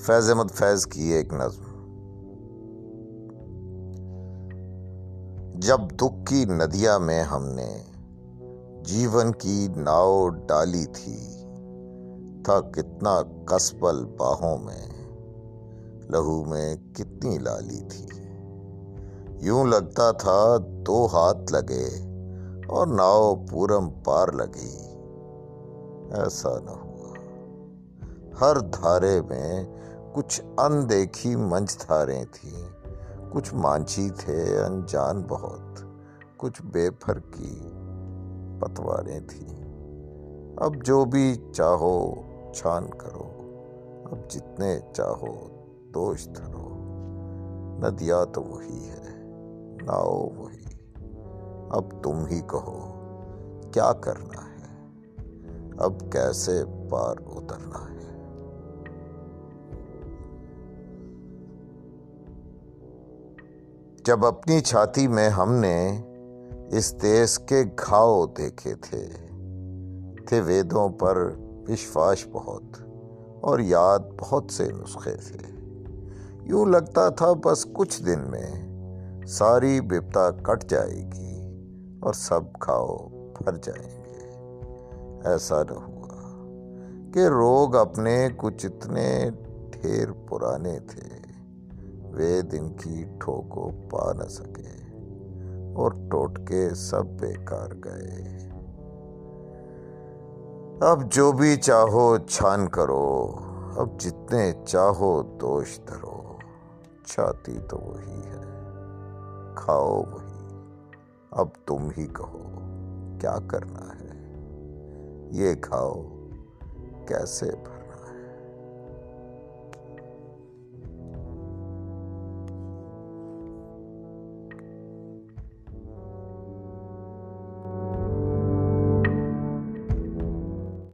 فیض احمد، فیض کی ایک نظم۔ جب دکھ کی ندیا میں ہم نے جیون کی ناؤ ڈالی تھی، تھا کتنا کسبل باہوں میں، لہو میں کتنی لالی تھی۔ یوں لگتا تھا دو ہاتھ لگے اور ناؤ پورم پار لگی۔ ایسا نہ ہوا۔ ہر دھارے میں کچھ اندیکھی منچ دھاریں تھیں، کچھ مانچھی تھے انجان بہت، کچھ بے پھر کی پتواریں تھیں۔ اب جو بھی چاہو چھان کرو، اب جتنے چاہو دوش دھرو۔ ندیا تو وہی ہے، ناؤ وہی۔ اب تم ہی کہو، کیا کرنا ہے؟ اب کیسے پار اترنا ہے؟ جب اپنی چھاتی میں ہم نے اس دیس کے گھاؤ دیکھے تھے تھے ویدوں پر وشواس بہت اور یاد بہت سے نسخے تھے۔ یوں لگتا تھا بس کچھ دن میں ساری بپتا کٹ جائے گی اور سب کھاؤ بھر جائیں گے۔ ایسا نہ ہوا کہ روگ اپنے کچھ اتنے ڈھیر پرانے تھے۔ وید ان کی ٹھوکو پا نہ سکے اور ٹوٹ کے سب بیکار گئے۔ اب جو بھی چاہو چھان کرو، اب جتنے چاہو دوش دھرو۔ چھاتی تو وہی ہے، کھاؤ وہی۔ اب تم ہی کہو، کیا کرنا ہے؟ یہ کھاؤ کیسے بھر